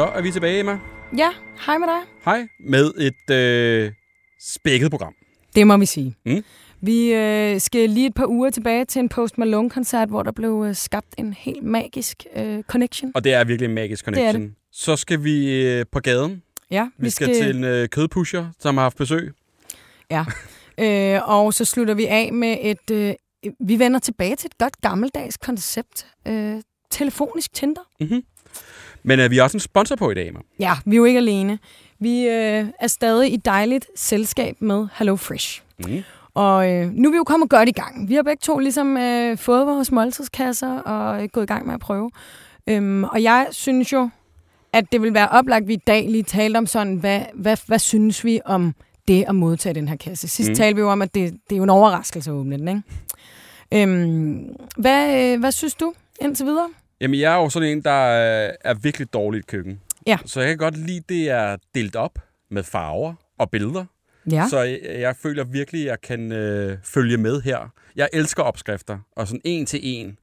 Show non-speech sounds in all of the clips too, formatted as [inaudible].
Så er vi tilbage, Emma. Ja, hej med dig. Hej. Med et øh, spækket program. Det må vi sige. Mm. Vi øh, skal lige et par uger tilbage til en Post Malone-koncert, hvor der blev øh, skabt en helt magisk øh, connection. Og det er virkelig en magisk connection. Det Så skal vi øh, på gaden. Ja, Vi, skal, til en øh, kødpusher, som har haft besøg. Ja, [laughs] øh, og så slutter vi af med et... Øh, vi vender tilbage til et godt gammeldags koncept. Øh, telefonisk Tinder. Mm-hmm. Men øh, vi har også en sponsor på i dag, Emma. Ja, vi er jo ikke alene. Vi øh, er stadig i dejligt selskab med Hello Fresh. Mm. Og øh, nu er vi jo kommet godt i gang. Vi har begge to ligesom øh, fået vores måltidskasser og øh, gået i gang med at prøve. Øhm, og jeg synes jo, at det vil være oplagt, at vi i dag lige talte om sådan, hvad, hvad, hvad synes vi om det at modtage den her kasse. Sidst mm. talte vi jo om, at det, det er jo en overraskelse at åbne den, ikke? Øhm, hvad, øh, hvad synes du indtil videre? Jamen, jeg er jo sådan en, der øh, er virkelig dårlig i et køkken. Ja. Så jeg kan godt lide, det er delt op med farver og billeder. Ja. Så jeg, jeg føler virkelig, at jeg kan øh, følge med her. Jeg elsker opskrifter, og sådan en til en.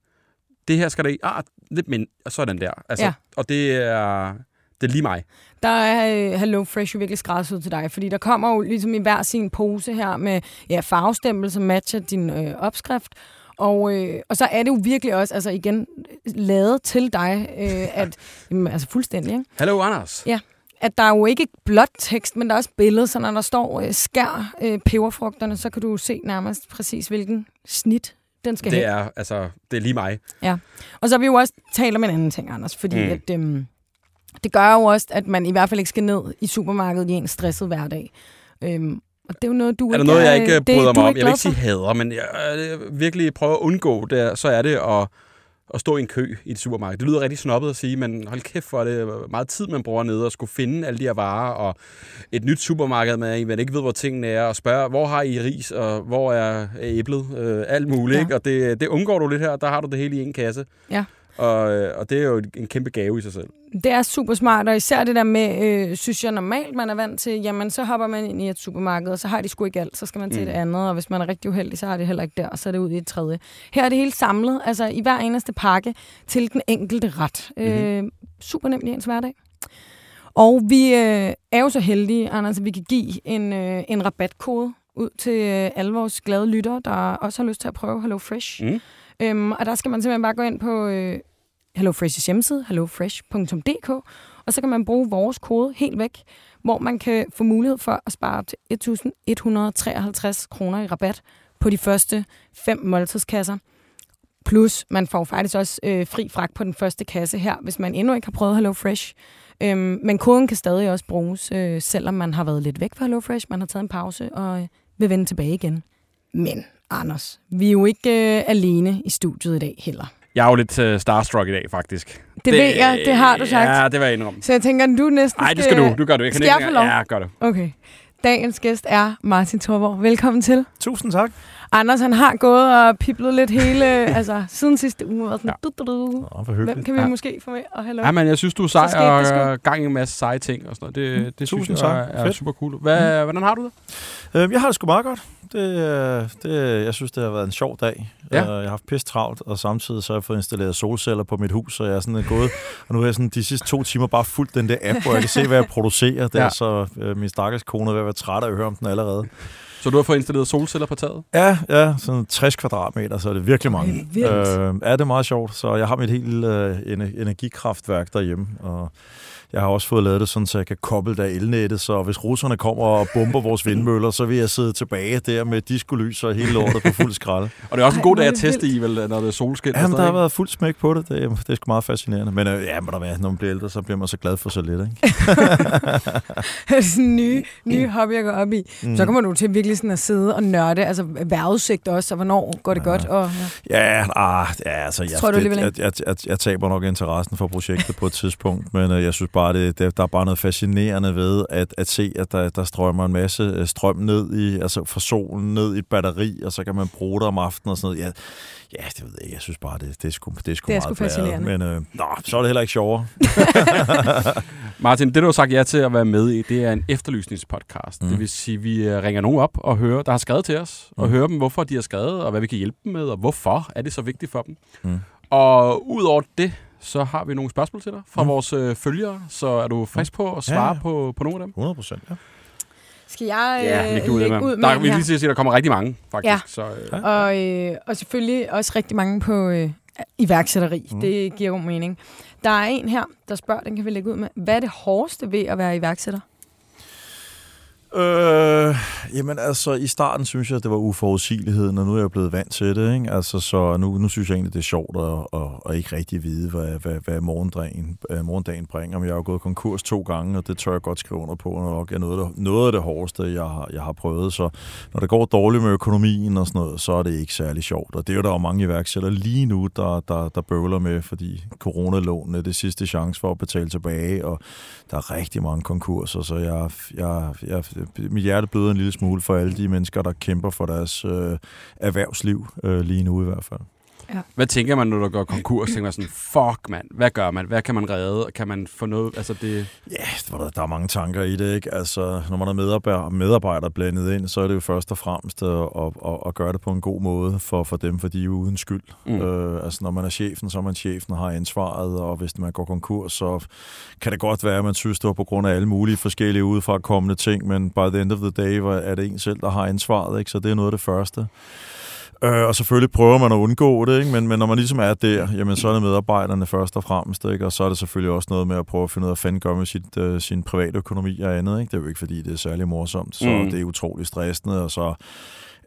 Det her skal der i, ah, lidt mindre, og sådan der. Altså, Ja. Og det er, det er lige mig. Der er øh, Hello Fresh jo virkelig skræddersyet til dig, fordi der kommer jo ligesom i hver sin pose her med ja, farvestempel, som matcher din øh, opskrift. Og, øh, og så er det jo virkelig også, altså igen, lavet til dig, øh, [laughs] at, jamen, altså fuldstændig, ikke? Hallo, Anders. Ja, at der er jo ikke blot tekst, men der er også billede, så når der står øh, skær øh, peberfrugterne, så kan du se nærmest præcis, hvilken snit den skal Det have. er, altså, det er lige mig. Ja. Og så har vi jo også talt om en anden ting, Anders, fordi Mm. at, øhm, det gør jo også, at man i hvert fald ikke skal ned i supermarkedet i en stresset hverdag. Øhm, og det er jo noget, du Er der ikke noget, jeg ikke det, bryder mig er om? Jeg vil ikke sige hader, men jeg øh, virkelig prøver at undgå det, så er det at, at stå i en kø i et supermarked. Det lyder rigtig snobbet at sige, men hold kæft for det er meget tid, man bruger nede og skulle finde alle de her varer, og et nyt supermarked, man, man ikke ved, hvor tingene er, og spørge, hvor har I ris, og hvor er æblet, øh, alt muligt, Ja. ikke? Og det, det undgår du lidt her, der har du det hele i en kasse. Ja. Og, øh, og det er jo en kæmpe gave i sig selv. Det er super smart, og især det der med, øh, synes jeg normalt, man er vant til, jamen så hopper man ind i et supermarked, og så har de sgu ikke alt, så skal man til Mm. et andet, og hvis man er rigtig uheldig, så har det heller ikke der, og så er det ud i et tredje. Her er det hele samlet, altså i hver eneste pakke, til den enkelte ret. Mm-hmm. Øh, super nemt i ens hverdag. Og vi øh, er jo så heldige, Anders, at vi kan give en, øh, en rabatkode ud til øh, alle vores glade lyttere, der også har lyst til at prøve Hello Fresh. Mm. Øhm, og der skal man simpelthen bare gå ind på øh, HelloFresh's hjemmeside, hellofresh.dk, og så kan man bruge vores kode helt væk, hvor man kan få mulighed for at spare op til 1.153 kroner i rabat på de første fem måltidskasser. Plus, man får faktisk også øh, fri fragt på den første kasse her, hvis man endnu ikke har prøvet HelloFresh. Øhm, men koden kan stadig også bruges, øh, selvom man har været lidt væk fra HelloFresh, man har taget en pause og øh, vil vende tilbage igen. Men, Anders, vi er jo ikke øh, alene i studiet i dag heller. Jeg er jo lidt øh, starstruck i dag, faktisk. Det ved jeg, det har du sagt. Ja, det var jeg indrømme. Så jeg tænker, du næsten Nej, det skal du. Du gør du ikke. Skal jeg få lov? Ja, gør det. Okay. Dagens gæst er Martin Thorborg. Velkommen til. Tusind tak. Anders, han har gået og piplet lidt hele, [laughs] altså siden sidste uge. Og sådan, Ja. du, du, du. Nå, Hvem kan vi Ja. måske få med? Og hello. Ja, men jeg synes, du er sej det og er gang i en masse seje ting og sådan noget. Det, Mm, det synes tusind jeg tak. er, er super cool. Hvad, Hvordan har du det? Øhm, jeg har det sgu meget godt. Det, øh, det, jeg synes, det har været en sjov dag. Ja. Øh, jeg har haft pisse travlt, og samtidig så har jeg fået installeret solceller på mit hus, så jeg er sådan gået, og nu har jeg sådan de sidste to timer bare fulgt den der app, hvor jeg kan se, hvad jeg producerer der, Ja. ja. så øh, min stakkels kone er ved at være træt af at høre om den allerede. Så du har fået installeret solceller på taget? Ja, ja, sådan 60 kvadratmeter, så er det virkelig mange. Vildt. Øh, ja, det er meget sjovt, så jeg har mit helt øh, ener- energikraftværk derhjemme, og jeg har også fået lavet det sådan, så jeg kan koble der elnettet, så hvis russerne kommer og bomber vores vindmøller, så vil jeg sidde tilbage der med diskolys og hele lortet på fuld skrald. Og det er også en god dag er at det teste i, vel, når det er solskin. Jamen, der har været fuld smæk på det. Det, er- det er sgu meget fascinerende. Men øh, ja, må der være, når man bliver ældre, så bliver man så glad for så lidt, ikke? [laughs] sådan nye, nye hobby at gå op i. Mm. Mm. Så kommer du til virkelig sådan at sidde og nørde, altså vejrudsigt også, og hvornår går det Ja. godt. Og, ja. Ja, ah, ja altså, jeg, Tror du alligevel jeg, jeg, jeg, jeg taber nok interessen for projektet på et tidspunkt, men øh, jeg synes bare, det, det, der er bare noget fascinerende ved at, at se, at der, der strømmer en masse øh, strøm ned i, altså fra solen ned i et batteri, og så kan man bruge det om aftenen og sådan noget. Ja, ja det ved jeg ikke. Jeg synes bare, det, det er sgu, det er sgu Det er meget sgu blæret. fascinerende. Men øh, nå, så er det heller ikke sjovere. [laughs] Martin, det du har sagt ja til at være med i, det er en efterlysningspodcast. Mm. Det vil sige, at vi øh, ringer nogen op og hører, der har skrevet til os, og Mm. hører dem, hvorfor de har skrevet, og hvad vi kan hjælpe dem med, og hvorfor er det så vigtigt for dem. Mm. Og udover det, så har vi nogle spørgsmål til dig fra Mm. vores øh, følgere. Så er du frisk på at svare Ja, ja. ja. på, på nogle af dem? 100 procent, ja. Skal jeg øh, læg det ud, lægge ud med Der, vi lige til at sige, at der kommer rigtig mange, faktisk. Ja. Så, øh, Ja. Og, øh, og selvfølgelig også rigtig mange på øh, iværksætteri. Mm. Det giver god mening. Der er en her, der spørger, den kan vi lægge ud med. Hvad er det hårdeste ved at være iværksætter? Øh, jamen altså, i starten synes jeg, det var uforudsigeligheden, og nu er jeg blevet vant til det, ikke? Altså, så nu, nu synes jeg egentlig, det er sjovt at, at, at ikke rigtig vide, hvad, hvad, hvad morgendagen, øh, morgendagen bringer. Men jeg har jo gået konkurs to gange, og det tør jeg godt skrive under på, og nok er noget noget af det hårdeste, jeg har, jeg har prøvet. Så når det går dårligt med økonomien og sådan noget, så er det ikke særlig sjovt. Og det er jo der jo mange iværksættere lige nu, der, der, der bøvler med, fordi coronalånene er det sidste chance for at betale tilbage, og der er rigtig mange konkurser, så jeg, jeg, jeg, Øh, mit hjerte bløder en lille smule for alle de mennesker, der kæmper for deres øh, erhvervsliv øh, lige nu i hvert fald. Hvad tænker man, når der går konkurs? Tænker man sådan, fuck mand, hvad gør man? Hvad kan man redde? Kan man få noget? Altså det... Ja, der, der er mange tanker i det, ikke? Altså, når man er medarbejder, medarbejder blandet ind, så er det jo først og fremmest at, at, at, at gøre det på en god måde for, for dem, for de er uden skyld. Mm. Øh, altså, når man er chefen, så er man chefen og har ansvaret, og hvis man går konkurs, så kan det godt være, at man synes, det var på grund af alle mulige forskellige udefra kommende ting, men by the end of the day var- er det en selv, der har ansvaret, ikke? Så det er noget af det første. Øh, og selvfølgelig prøver man at undgå det, ikke? Men, men når man ligesom er der, jamen, så er det medarbejderne først og fremmest, ikke? og så er det selvfølgelig også noget med at prøve at finde ud af, hvad fanden gør med sit, øh, sin private økonomi og andet. Ikke? Det er jo ikke, fordi det er særlig morsomt, så Mm. det er utroligt stressende, og så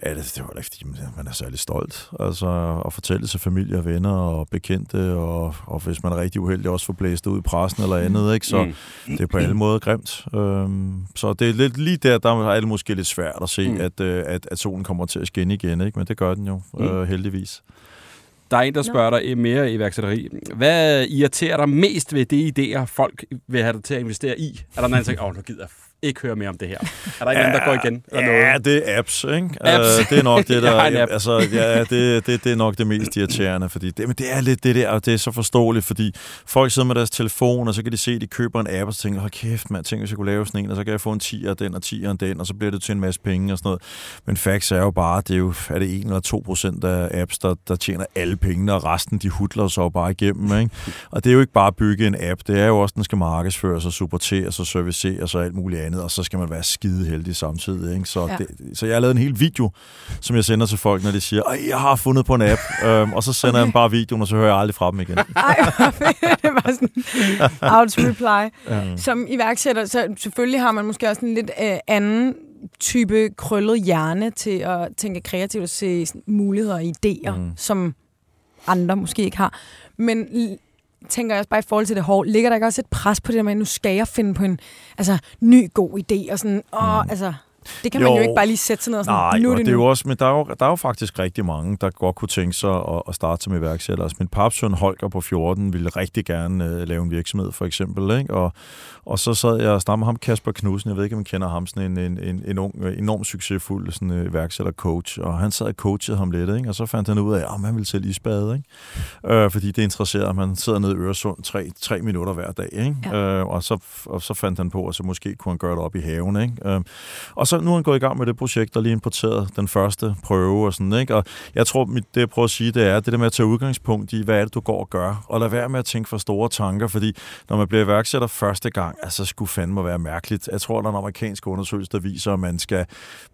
er det, det var da ikke, fordi man- er særlig stolt. Altså at fortælle til familie og venner og bekendte, og, og hvis man er rigtig uheldig, også få blæst ud i pressen eller andet, ikke? Så Mm. det er på alle måder grimt. Øhm, så det er lidt lige der, der er det måske lidt svært at se, Mm. at, øh, at, at solen kommer til at skinne igen, ikke? men det gør den jo, Mm. øh, heldigvis. Der er en, der spørger dig mere i iværksætteri. Hvad irriterer dig mest ved de idéer, folk vil have dig til at investere i? Er der nogen, der tænker, åh, nu gider jeg ikke høre mere om det her? Er der en anden, der går igen? Eller Ja, noget? det er apps, ikke? Apps. Øh, det er nok det, [laughs] der... altså, ja, det, det, det er nok det mest irriterende, fordi det, men det er lidt det der, og det er så forståeligt, fordi folk sidder med deres telefon, og så kan de se, at de køber en app, og så tænker, hold kæft, man, tænk, hvis jeg kunne lave sådan en, og så kan jeg få en 10'er af den, og 10'er af den, og så bliver det til en masse penge og sådan noget. Men facts er jo bare, det er jo, er det 1 eller 2 procent af apps, der, der tjener alle pengene, og resten, de hudler så bare igennem, ikke? Og det er jo ikke bare at bygge en app, det er jo også, den skal markedsføres og supporteres og serviceres og alt muligt andet, og så skal man være skide heldig samtidig. Ikke? Så, Ja. det, så jeg har lavet en hel video, som jeg sender til folk, når de siger, at jeg har fundet på en app, øhm, og så sender okay. jeg dem bare videoen, og så hører jeg aldrig fra dem igen. [laughs] Ej, det var sådan [laughs] out-reply. Ja. Som iværksætter, så selvfølgelig har man måske også en lidt øh, anden type krøllet hjerne til at tænke kreativt og se muligheder og idéer, mm. Som andre måske ikke har. Men tænker jeg også bare i forhold til det hårde, ligger der ikke også et pres på det der med, at nu skal jeg finde på en altså, ny god idé, og sådan, åh, Mm. altså, det kan man jo, Jo. ikke bare lige sætte sig ned og sådan, Nej, nu er det, det er jo også, men der er jo, der er jo faktisk rigtig mange, der godt kunne tænke sig at, at starte som iværksætter. Altså, min papsøn Holger på 14 ville rigtig gerne øh, lave en virksomhed, for eksempel. Ikke? Og, og så sad jeg og snakkede med ham, Kasper Knudsen, jeg ved ikke, om I kender ham, sådan en, en, en, en ung, øh, enormt succesfuld sådan, øh, iværksætter-coach, og han sad og coachede ham lidt, ikke? og så fandt han ud af, at han ville sælge isbade, ikke? Øh, fordi det interesserede ham. Han sidder nede i Øresund tre, tre minutter hver dag, ikke? Ja. Øh, og, så, og så fandt han på, at så måske kunne han gøre det op i haven. Ikke? Øh, og så nu er han gået i gang med det projekt, og lige importeret den første prøve og sådan, ikke? Og jeg tror, mit, det jeg prøver at sige, det er det der med at tage udgangspunkt i, hvad er det, du går og gør, og lad være med at tænke for store tanker, fordi når man bliver iværksætter første gang, altså skulle fandme være mærkeligt. Jeg tror, der er en amerikansk undersøgelse, der viser, at man skal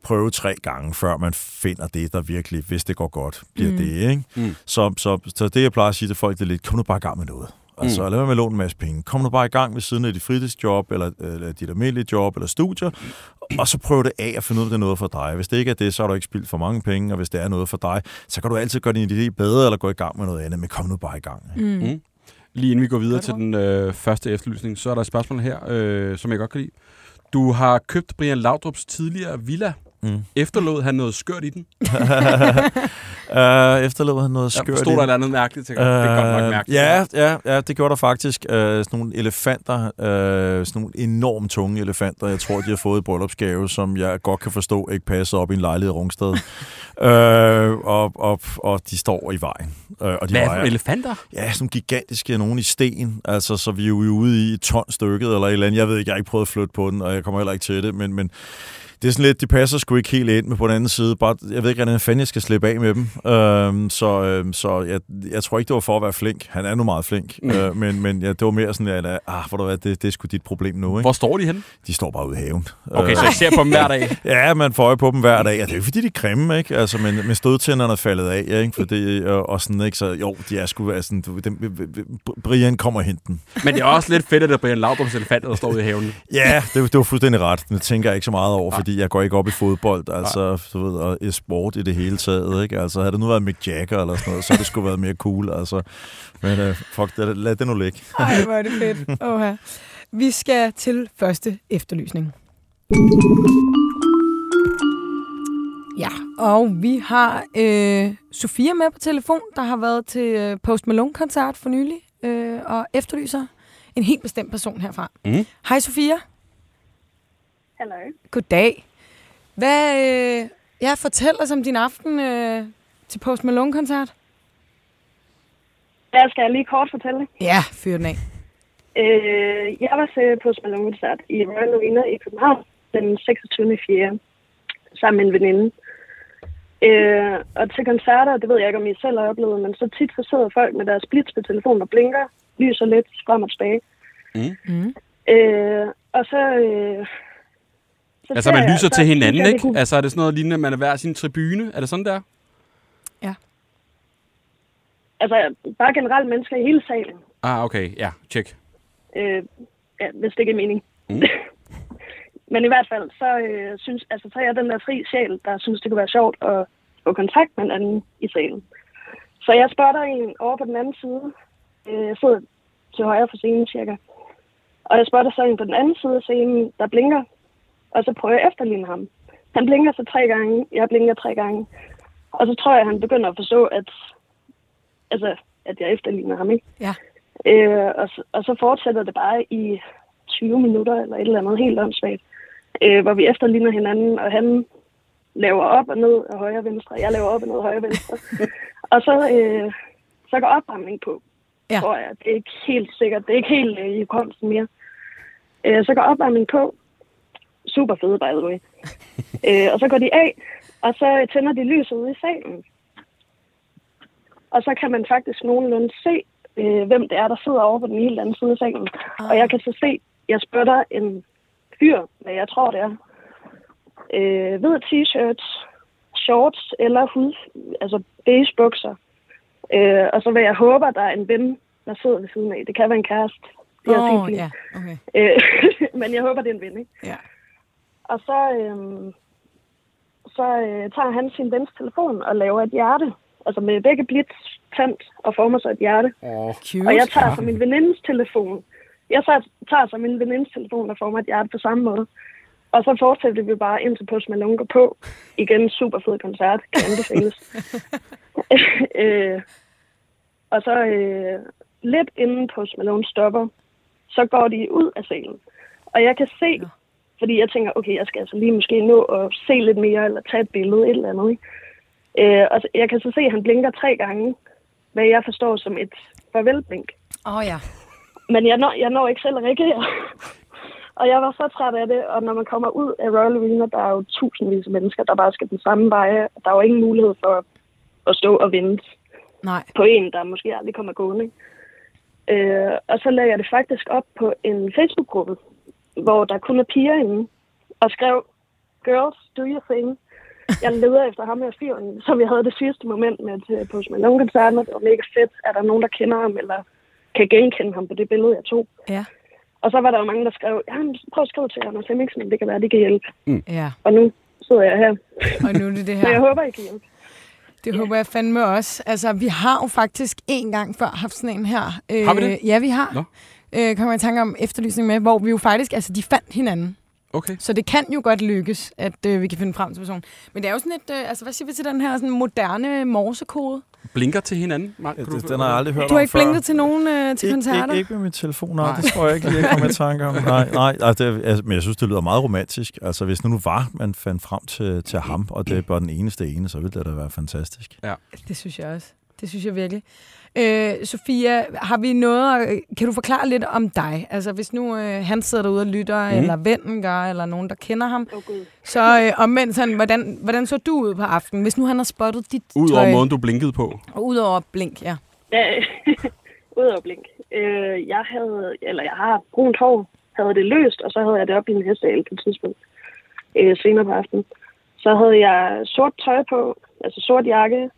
prøve tre gange, før man finder det, der virkelig, hvis det går godt, bliver Mm. det, ikke? Mm. Så, så, så det, jeg plejer at sige til folk, det er lidt, kom nu bare i gang med noget. Altså, Mm. lad være med at låne en masse penge. Kom nu bare i gang ved siden af dit fritidsjob, eller, eller dit almindelige job, eller studier, og så prøv det af og finde ud af, at det er noget for dig. Hvis det ikke er det, så har du ikke spildt for mange penge, og hvis det er noget for dig, så kan du altid gøre din idé bedre, eller gå i gang med noget andet, men kom nu bare i gang. Mm. Mm. Lige inden vi går videre til den øh, første efterlysning, så er der et spørgsmål her, øh, som jeg godt kan lide. Du har købt Brian Laudrups tidligere villa. Mm. Efterlod han noget skørt i den? [laughs] uh, efterlod han noget Jeg skørt forstod i- der et andet mærkeligt. Tænker, uh, det er godt nok mærkeligt. Ja, ja, ja, det gjorde der faktisk. Uh, sådan nogle elefanter, uh, sådan nogle enormt tunge elefanter, jeg tror, de har fået i bryllupsgave, som jeg godt kan forstå ikke passer op i en lejlighed i Rungsted. uh, og, og, og de står i vejen. Uh, og de Hvad er vejer- for elefanter? Ja, sådan gigantiske, nogen i sten, altså så vi er jo ude i et ton stykket eller et eller andet. Jeg ved ikke, jeg har ikke prøvet at flytte på den, og jeg kommer heller ikke til det, men, men det er sådan lidt, de passer sgu ikke helt ind, men på den anden side, bare, jeg ved ikke, hvordan fanden jeg skal slippe af med dem. Øhm, så øhm, så jeg, jeg tror ikke, det var for at være flink. Han er nu meget flink, mm. øh, men, men ja, det var mere sådan, at ah, hvor du hvad, det, det er sgu dit problem nu. Ikke? Hvor står de henne? De står bare ude i haven. Okay, øh, så jeg ser på dem hver dag? [laughs] ja, man får øje på dem hver dag. Ja, det er jo fordi, de er grimme, ikke? Altså, men, med stødtænderne er faldet af, ikke? Fordi, og, og sådan, ikke? Så jo, de er sgu, altså, dem, Brian kommer og henter dem. Men det er også lidt fedt, at det er Brian Laudrup's elefant, der står ude i haven. ja, det, det var fuldstændig ret. Det tænker jeg ikke så meget over, Nej. Fordi jeg går ikke op i fodbold, altså, du ved, og i sport i det hele taget, ikke? Altså, havde det nu været Mick Jagger eller sådan noget, så det skulle været mere cool, altså. Men uh, fuck, det, lad det nu ligge. Ej, hvor er det fedt. Oha. Vi skal til første efterlysning. Ja, og vi har øh, Sofia med på telefon, der har været til øh, Post Malone-koncert for nylig, øh, og efterlyser en helt bestemt person herfra. Mm. Hej Sofia. Hallo. Goddag. Hvad, øh, ja, fortæl os om din aften øh, til Post Malone-koncert. Ja, skal jeg lige kort fortælle? Ja, fyr den af. Øh, jeg var til Post Malone-koncert i Royal Arena i København den 26. 4. sammen med en veninde. Øh, og til koncerter, det ved jeg ikke, om I selv har oplevet, men så tit så sidder folk med deres blitz på telefonen og blinker, lyser lidt frem og tilbage. Mm. Mm. Øh, og så... Øh, så altså, man lyser jeg, til hinanden, jeg, ikke? Kunne... Altså, er det sådan noget lignende, at man er hver sin tribune? Er det sådan der? Ja. Altså, bare generelt mennesker i hele salen. Ah, okay. Ja, tjek. Øh, ja, hvis det ikke er mening. Mm. [laughs] Men i hvert fald, så, øh, synes, altså, så er jeg den der fri sjæl, der synes, det kunne være sjovt at få kontakt med en anden i salen. Så jeg spørger en over på den anden side. Øh, jeg sidder til højre for scenen cirka. Og jeg spørger så en på den anden side af scenen, der blinker. Og så prøver jeg at efterligne ham. Han blinker så tre gange, jeg blinker tre gange. Og så tror jeg, at han begynder at forstå, at, altså, at jeg efterligner ham. Ikke? Ja. Øh, og, så, og så fortsætter det bare i 20 minutter eller et eller andet helt åndssvagt øh, hvor vi efterligner hinanden, og han laver op og ned og højre og venstre, jeg laver op og ned og højre og venstre. [laughs] og så, øh, så går opvarmning på, ja. tror jeg. Det er ikke helt sikkert, det er ikke helt øh, i hukommelsen mere. Øh, så går opvarmning på, super fede, by the way. [laughs] øh, og så går de af, og så tænder de lyset ude i salen. Og så kan man faktisk nogenlunde se, øh, hvem det er, der sidder over på den helt anden side af salen. Ah. Og jeg kan så se, jeg spytter en fyr, hvad jeg tror det er. Øh, hvid t-shirts, shorts eller hud, altså beige bukser. Øh, og så vil jeg håbe, at der er en ven, der sidder ved siden af. Det kan være en kæreste. Det oh, ja, okay. Øh, [laughs] men jeg håber, det er en ven, ikke? Ja. Og så, øh, så øh, tager han sin vens telefon og laver et hjerte. Altså med begge blitz tændt og former sig et hjerte. Oh, cute. Og jeg tager så min venindes telefon jeg så tager så min venindes telefon og får mig et hjerte på samme måde. Og så fortsætter vi bare ind til Post Malone går på. Igen super fed koncert, kan anbefales. [laughs] øh, og så øh, lidt inden Post Malone stopper, så går de ud af salen. Og jeg kan se, fordi jeg tænker, okay, jeg skal altså lige måske nå at se lidt mere, eller tage et billede, et eller andet. Ikke? Øh, og jeg kan så se, at han blinker tre gange, hvad jeg forstår som et farvelblink. Åh oh, ja. Men jeg når, jeg når ikke selv at reagere. [laughs] og jeg var så træt af det, og når man kommer ud af Royal Arena, der er jo tusindvis af mennesker, der bare skal den samme vej. Der er jo ingen mulighed for at stå og vente Nej. på en, der måske aldrig kommer gående. Øh, og så lagde jeg det faktisk op på en Facebook-gruppe, hvor der kun er piger inde, og skrev, Girls, do your thing. Jeg leder efter ham her fyren, som jeg havde det sidste moment med til Post Malone-koncerten, det var mega fedt. Er der nogen, der kender ham, eller kan genkende ham på det billede, jeg tog. Ja. Og så var der jo mange, der skrev, ja, prøv at skrive til Anders Hemmingsen, det kan være, det kan hjælpe. Mm. Ja. Og nu sidder jeg her. Og nu er det det her. [laughs] Så jeg håber, I kan hjælpe. Det ja. håber jeg fandme også. Altså, vi har jo faktisk en gang før haft sådan en her. Har vi det? Øh, ja, vi har. Nå. Øh, kommer jeg i tanke om efterlysning med, hvor vi jo faktisk, altså de fandt hinanden. Okay. Så det kan jo godt lykkes, at øh, vi kan finde frem til personen. Men det er jo sådan et, øh, altså hvad siger vi til den her sådan moderne morsekode? Blinker til hinanden? Mark, ja, det, den har jeg aldrig hørt Du har ikke før. blinket til nogen øh, til Ik- koncerter? Ikke, ikke med min telefon, nej, nej. det tror jeg ikke, jeg kommer i tanke om. [laughs] Nej, nej altså, det, altså, men jeg synes, det lyder meget romantisk. Altså, hvis nu var, man fandt frem til, til ham, og det er bare den eneste ene, så ville det da være fantastisk. Ja. Det synes jeg også. Det synes jeg virkelig. Øh, Sofia, har vi noget, kan du forklare lidt om dig? Altså hvis nu øh, han sidder derude og lytter, mm. eller vennen gør, eller nogen, der kender ham, Gud. så øh, omvendt sådan, hvordan, hvordan så du ud på aftenen, hvis nu han har spottet dit Udover tøj? måden, du blinkede på. Og udover blink, ja. Ja, [laughs] Udover blink. Øh, jeg havde, eller jeg har brunt hår, havde det løst, og så havde jeg det op i en hestehale på et tidspunkt øh, senere på aftenen. Så havde jeg sort tøj på, altså sort jakke,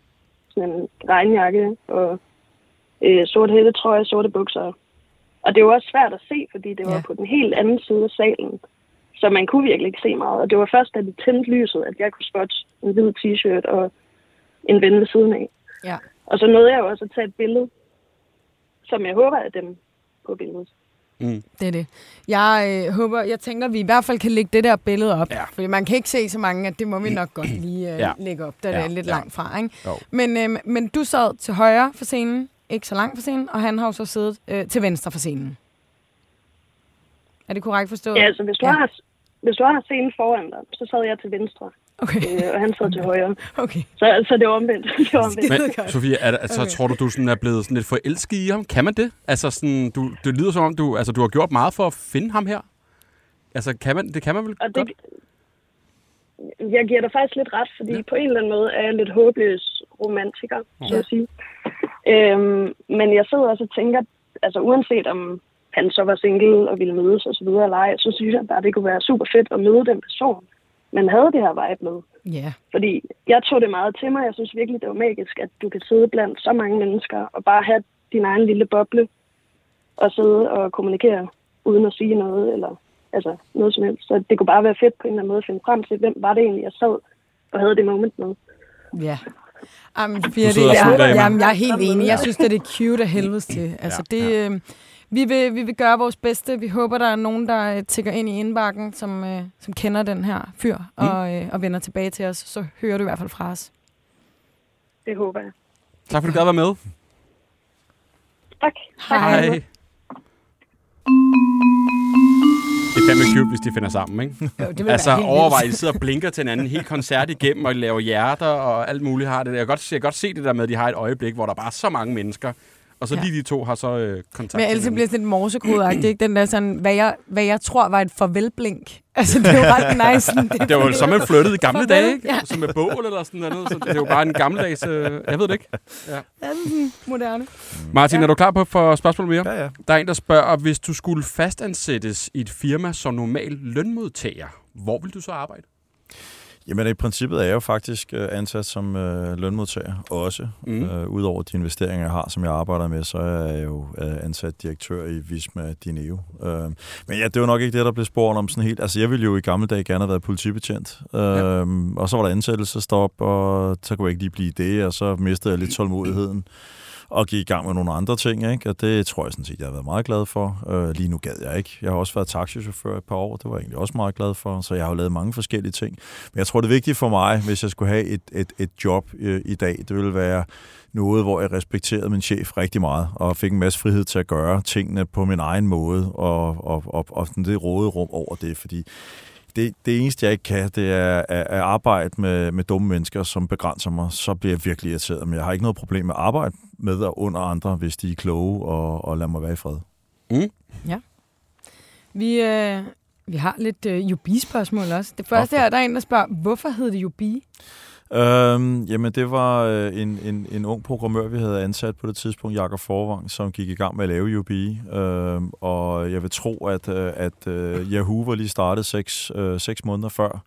sådan en regnjakke, og øh, sort hættetrøje, sorte bukser. Og det var også svært at se, fordi det var Ja. på den helt anden side af salen. Så man kunne virkelig ikke se meget. Og det var først, da de tændte lyset, at jeg kunne spotte en hvid t-shirt og en ven ved siden af. Ja. Og så nåede jeg jo også at tage et billede, som jeg håber er dem på billedet. Det er det. Jeg øh, håber, jeg tænker, at vi i hvert fald kan lægge det der billede op. Ja. Fordi man kan ikke se så mange, at det må vi nok godt [clears throat] lige øh, Ja. ja. lægge op, da Ja, det er lidt ja. langt fra. Ikke? Jo. Men, øh, men du sad til højre for scenen, ikke så langt for scenen, og han har jo så siddet øh, til venstre for scenen. Er det korrekt forstået? Ja, altså hvis du, Ja. ja. har, hvis du har scenen foran dig, så sad jeg til venstre, Okay, øh, og han sad til højre. [laughs] okay. Så, så det var omvendt. [laughs] det var omvendt. Men. Sofia, er altså, Okay. tror du, du sådan er blevet sådan lidt forelsket i ham? Kan man det? Altså, sådan, du, det lyder som om, du, altså, du har gjort meget for at finde ham her. Altså, kan man, det kan man vel Og godt? det, jeg giver dig faktisk lidt ret, fordi ja. på en eller anden måde er jeg lidt håbløs romantiker, så at sige. Øhm, men jeg sidder også og tænker, altså uanset om han så var single og ville mødes og så videre eller ej, så synes jeg bare, det kunne være super fedt at møde den person, man havde det her vibe med. Ja, Fordi jeg tog det meget til mig. Jeg synes virkelig, det var magisk, at du kan sidde blandt så mange mennesker og bare have din egen lille boble og sidde og kommunikere uden at sige noget eller altså noget som helst. Så det kunne bare være fedt på en eller anden måde at finde frem til, hvem var det egentlig, jeg sad og havde det moment med. ja. Jamen, slutter jeg, mig. jamen, jeg er helt enig. Jeg synes, det er cute af helvedes til. Altså, Ja, det, øh, vi, vil, vi vil gøre vores bedste. Vi håber, der er nogen, der øh, tigger ind i indbakken, som, øh, som kender den her fyr og, øh, og vender tilbage til os. Så hører du i hvert fald fra os. Det håber jeg. Tak fordi du gad være med. Tak. Hej. Hej. Det er fandme cute, hvis de finder sammen, ikke? Jo, det Altså, overvej, de sidder og blinker til hinanden helt koncert igennem, og laver hjerter og alt muligt har det. Jeg kan godt, jeg kan godt se det der med, at de har et øjeblik, hvor der bare er så mange mennesker, og så Ja. lige de to har så øh, kontakt Men ellers hinanden. bliver det sådan lidt morsekodeagtigt, ikke? Den der sådan, hvad jeg, hvad jeg tror var et farvelblink. Altså, det er jo ret nice. Sådan, Det var jo så, man flyttede i gamle dage, ikke? Ja. Som med bål eller sådan noget. Så det er jo bare en gammeldags... Øh, jeg ved det ikke. Ja, det er sådan moderne. Martin, er du klar på for spørgsmål mere? Ja, ja. Der er en, der spørger, hvis du skulle fastansættes i et firma som normal lønmodtager, hvor vil du så arbejde? Jamen i princippet er jeg jo faktisk øh, ansat som øh, lønmodtager også. Mm. Mm. Øh, Udover de investeringer, jeg har, som jeg arbejder med, så er jeg jo øh, ansat direktør i Visma Dineo. Øh, men ja, det var nok ikke det, der blev spurgt om sådan helt. Altså jeg ville jo i gamle dage gerne have været politibetjent. Øh, Ja. Og så var der ansættelsestop, og så kunne jeg ikke lige blive det, og så mistede jeg lidt tålmodigheden og gik i gang med nogle andre ting, ikke? og det tror jeg sådan set, jeg har været meget glad for. Øh, lige nu gad jeg ikke. Jeg har også været taxichauffør et par år, det var jeg egentlig også meget glad for, så jeg har jo lavet mange forskellige ting. Men jeg tror, det vigtige for mig, hvis jeg skulle have et, et, et job øh, i dag, det ville være noget, hvor jeg respekterede min chef rigtig meget, og fik en masse frihed til at gøre tingene på min egen måde, og, og, og, og sådan det råde rum over det, fordi det, det eneste, jeg ikke kan, det er at, at arbejde med, med dumme mennesker, som begrænser mig. Så bliver jeg virkelig irriteret. Men jeg har ikke noget problem med at arbejde med og under andre, hvis de er kloge og, og lader mig være i fred. Vi, øh, vi har lidt øh, Jubi-spørgsmål også. Det første Nå, her, der er en, der spørger, hvorfor hed det Jubi? Øhm, jamen, det var øh, en, en, en ung programmør, vi havde ansat på det tidspunkt, Jakob Forvang, som gik i gang med at lave UB. Øhm, og jeg vil tro, at, øh, at øh, Yahoo var lige startet seks, øh, seks måneder før.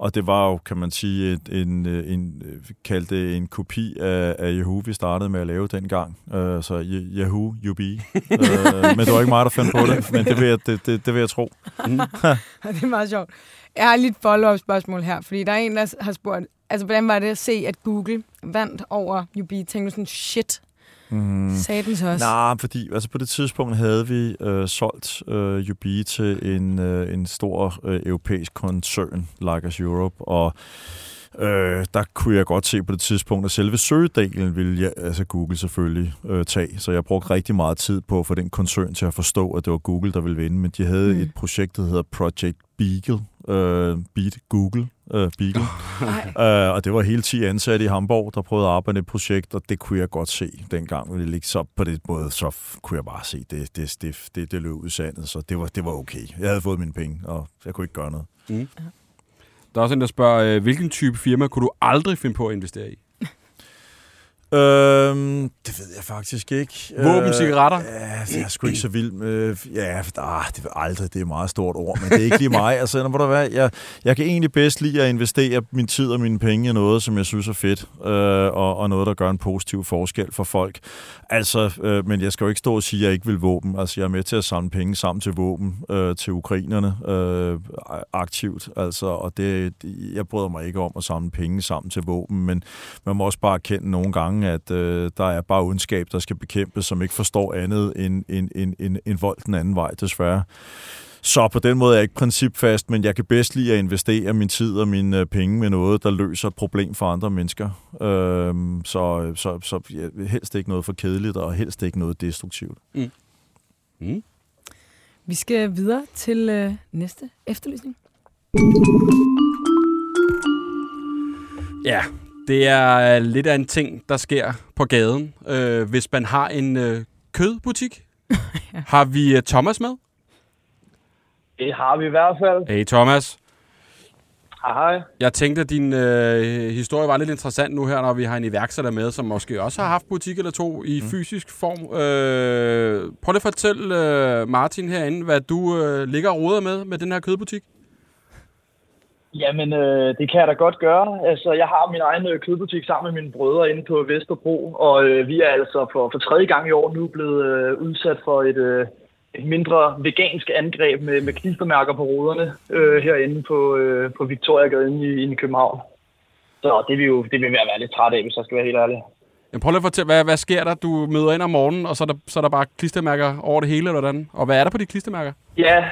Og det var jo, kan man sige, et, en, øh, en, øh, kaldte en kopi af, af Yahoo, vi startede med at lave dengang. Øh, så Yahoo, UB. øh, [laughs] men det var ikke mig, der fandt på det, men det vil jeg, det, det, det vil jeg tro. [laughs] det er meget sjovt. Jeg har lige et follow-up spørgsmål her, fordi der er en, der har spurgt, altså hvordan var det at se, at Google vandt over Jubi? Tænkte du sådan, shit, Mm. så også? Nej, fordi altså på det tidspunkt havde vi øh, solgt øh, UB til en, øh, en stor øh, europæisk koncern, Lagers Europe, og øh, der kunne jeg godt se på det tidspunkt, at selve søgedelen ville jeg, altså Google selvfølgelig øh, tage. Så jeg brugte rigtig meget tid på at få den koncern til at forstå, at det var Google, der ville vinde. Men de havde mm. et projekt, der hedder Project Beagle, øh, Beat Google, øh, Beagle. øh, og det var hele 10 ansatte i Hamburg, der prøvede at arbejde i et projekt, og det kunne jeg godt se dengang. Det ligge så på det måde, så kunne jeg bare se, det, det, det, det, det løb ud sandet, så det var, det var okay. Jeg havde fået mine penge, og jeg kunne ikke gøre noget. Mm. Der er også en, der spørger, øh, hvilken type firma kunne du aldrig finde på at investere i? Øhm, det ved jeg faktisk ikke. Våben, cigaretter? Øh, ja, jeg er sgu ikke så vild med... Ja, ah, det er aldrig, det er et meget stort ord, men det er ikke lige mig. Altså, når der være, jeg, jeg kan egentlig bedst lide at investere min tid og mine penge i noget, som jeg synes er fedt, øh, og, og noget, der gør en positiv forskel for folk. Altså, øh, men jeg skal jo ikke stå og sige, at jeg ikke vil våben. Altså, jeg er med til at samle penge sammen til våben øh, til ukrainerne øh, aktivt. Altså, og det, jeg bryder mig ikke om at samle penge sammen til våben, men man må også bare kende nogle gange, at øh, der er bare ondskab, der skal bekæmpes, som ikke forstår andet end, end, end, end, end vold den anden vej, desværre. Så på den måde er jeg ikke principfast, men jeg kan bedst lide at investere min tid og mine øh, penge med noget, der løser et problem for andre mennesker. Øhm, så så, så ja, helst ikke noget for kedeligt, og helst ikke noget destruktivt. Mm. Mm. Vi skal videre til øh, næste efterlysning. Ja, det er lidt af en ting, der sker på gaden, øh, hvis man har en øh, kødbutik. [laughs] ja. Har vi uh, Thomas med? Det har vi i hvert fald. Hey Thomas. Hej hej. Jeg tænkte, at din øh, historie var lidt interessant nu her, når vi har en iværksætter med, som måske også har haft butik eller to i mm. fysisk form. Øh, prøv lige at fortælle øh, Martin herinde, hvad du øh, ligger og roder med med den her kødbutik. Jamen, øh, det kan jeg da godt gøre. Altså, jeg har min egen øh, kødbutik sammen med mine brødre inde på Vesterbro, og øh, vi er altså for, for tredje gang i år nu blevet øh, udsat for et, øh, et mindre vegansk angreb med, med klistermærker på ruderne øh, herinde på, øh, på Victoria inde i, i København. Så det vil jo det vil være lidt træt af, hvis jeg skal være helt ærlig. Jeg prøv lige at fortælle, hvad, hvad sker der? Du møder ind om morgenen, og så er, der, så er der bare klistermærker over det hele, eller hvordan? Og hvad er der på de klistermærker? Ja,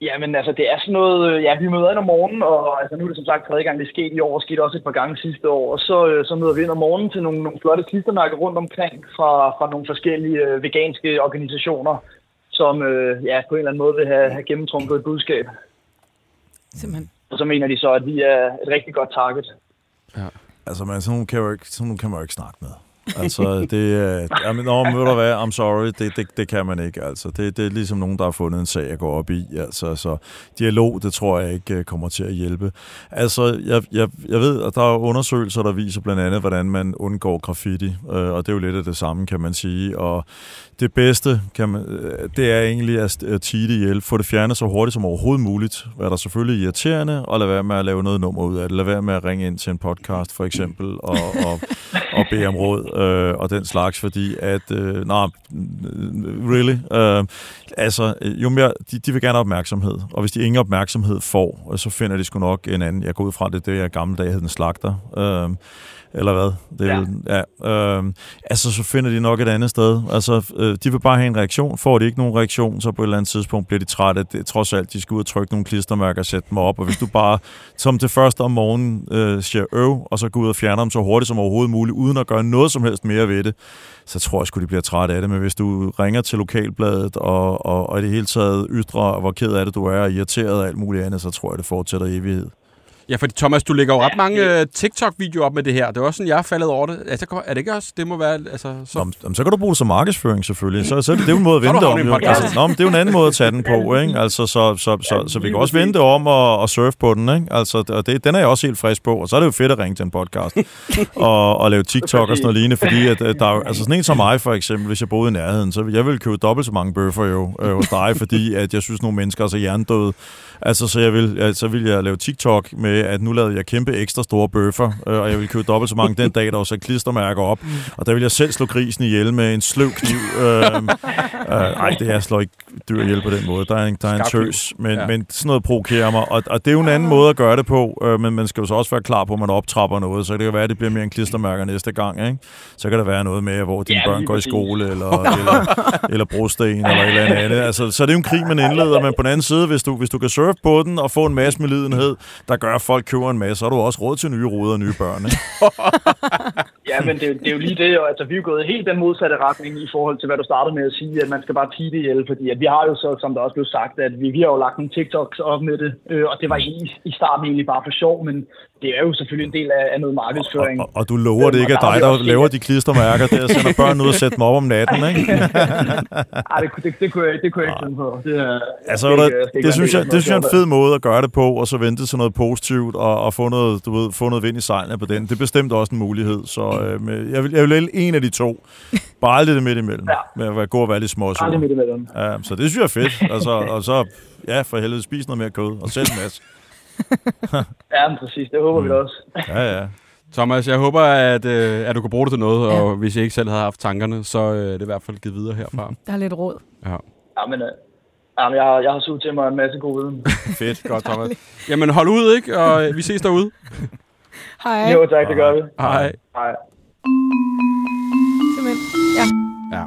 Jamen altså, det er sådan noget, øh, ja, vi møder ind om morgenen, og altså, nu er det som sagt tredje gang, det er sket i år, og skete også et par gange sidste år, og så, øh, så møder vi ind om morgenen til nogle, nogle flotte klistermærker rundt omkring fra, fra nogle forskellige øh, veganske organisationer, som øh, ja, på en eller anden måde vil have, have gennemtrumpet et budskab. Simpelthen. Og så mener de så, at vi er et rigtig godt target. Ja. Altså, man, sådan nogle kan, jo ikke, sådan nogle kan man jo ikke snakke med. Altså, det er... Jamen, nå, ved du hvad, I'm sorry, det, det, det kan man ikke, altså. Det, det er ligesom nogen, der har fundet en sag at gå op i, altså. Så dialog, det tror jeg ikke øh, kommer til at hjælpe. Altså, jeg, jeg, jeg ved, at der er undersøgelser, der viser blandt andet, hvordan man undgår graffiti, øh, og det er jo lidt af det samme, kan man sige. Og det bedste, kan man, øh, det er egentlig at tige det ihjel. Få det fjernet så hurtigt som overhovedet muligt. Hvad der selvfølgelig irriterende, og lad være med at lave noget nummer ud af det. Lad være med at ringe ind til en podcast, for eksempel, og, og, og bede om råd øh, og den slags, fordi at, øh, nej, øh, really, øh, altså, øh, jo mere, de, de vil gerne have opmærksomhed, og hvis de ingen opmærksomhed får, øh, så finder de sgu nok en anden. Jeg går ud fra det, det jeg gamle dage hed en slagter. Øh, eller hvad? Det er, ja. ja øh, altså, så finder de nok et andet sted. Altså, øh, de vil bare have en reaktion. Får de ikke nogen reaktion, så på et eller andet tidspunkt bliver de trætte. Det, trods alt, de skal ud og trykke nogle klistermærker og sætte dem op. Og hvis du bare, som det første om morgenen, øh, siger øv, og så går ud og fjerner dem så hurtigt som overhovedet muligt, uden at gøre noget som helst mere ved det, så tror jeg sgu, de bliver trætte af det. Men hvis du ringer til lokalbladet og, og, og i det hele taget ytrer, hvor ked af det du er, og irriteret og alt muligt andet, så tror jeg, det fortsætter evighed. Ja, fordi Thomas, du lægger jo ret mange øh, TikTok-videoer op med det her. Det er også sådan, jeg er faldet over det. Altså, er det ikke også? Det må være... Altså, så... Nå, så kan du bruge det som markedsføring, selvfølgelig. Så, så det er jo en måde at [laughs] vente om. Jo. Altså, nå, men det er jo en anden måde at tage den på, ikke? Altså, så, så, så, så, så vi kan også vente om og, og surfe på den, ikke? Altså, og det, den er jeg også helt frisk på. Og så er det jo fedt at ringe til en podcast [laughs] og, og lave TikTok og sådan noget lignende, fordi at, der er, altså sådan en som mig, for eksempel, hvis jeg boede i nærheden, så jeg ville købe dobbelt så mange bøffer jo øh, hos dig, fordi at jeg synes, nogle mennesker er så hjernedøde. Altså, så, jeg vil, så vil jeg lave TikTok med, at nu lavede jeg kæmpe ekstra store bøffer, øh, og jeg ville købe dobbelt så mange den dag, der var så klistermærker op. Og der vil jeg selv slå grisen ihjel med en sløv kniv. Øh, øh, ej, det er slår ikke dyr ihjel på den måde. Der er en, der er en tøs, men, ja. men sådan noget provokerer mig. Og, og det er jo en anden måde at gøre det på, øh, men man skal jo så også være klar på, at man optrapper noget, så det kan være, at det bliver mere en klistermærker næste gang. Ikke? Så kan der være noget med, hvor dine ja, børn går i skole, eller, eller, eller brosten, eller et eller andet. Altså, så det er jo en krig, man indleder, men på den anden side, hvis du, hvis du kan surfe på den og få en masse med lidenhed, der gør, folk køber en masse, så har du også råd til nye ruder og nye børn. Ikke? [laughs] Ja, men det, det er jo lige det, og altså, vi er jo gået helt den modsatte retning i forhold til, hvad du startede med at sige, at man skal bare tige det ihjel, fordi at vi har jo så, som der også blev sagt, at vi, vi har jo lagt nogle TikToks op med det, øh, og det var i, i starten egentlig bare for sjov, men det er jo selvfølgelig en del af, af noget markedsføring. Og, og, og du lover det ikke er dig, der laver de klistermærker der, sender børn ud og sætter dem op om natten, ikke? [laughs] Ej, det, det, det, kunne jeg, det kunne jeg ikke finde på. Det, er, altså, det, det, det, det, synes jeg, det synes jeg er en fed måde at gøre det på, og så vente til noget positivt, og, og få, noget, du ved, få noget vind i sejlene på den. Det er bestemt også en mulighed, så øh, med, jeg, vil, jeg vil en af de to. [laughs] Bare aldrig det midt imellem. Ja. Med at være, gå og være lidt småsur. Aldrig midt imellem. Ja, så det synes jeg er fedt. Altså, og så, ja, for helvede, spis noget mere kød, og selv en masse. [laughs] ja, men præcis. Det håber mm. vi også. ja, ja. Thomas, jeg håber, at, øh, at du kan bruge det til noget, ja. og hvis jeg ikke selv havde haft tankerne, så øh, det er det i hvert fald givet videre herfra. [laughs] Der er lidt råd. Ja. Ja, men, øh, ja, men jeg, har, jeg har suget til mig en masse god viden. Fedt, godt Thomas. Jamen hold ud, ikke? Og vi ses derude. Hej. Jo, tak, det gør vi. Hej. Hej. Simpelthen. Ja. Ja,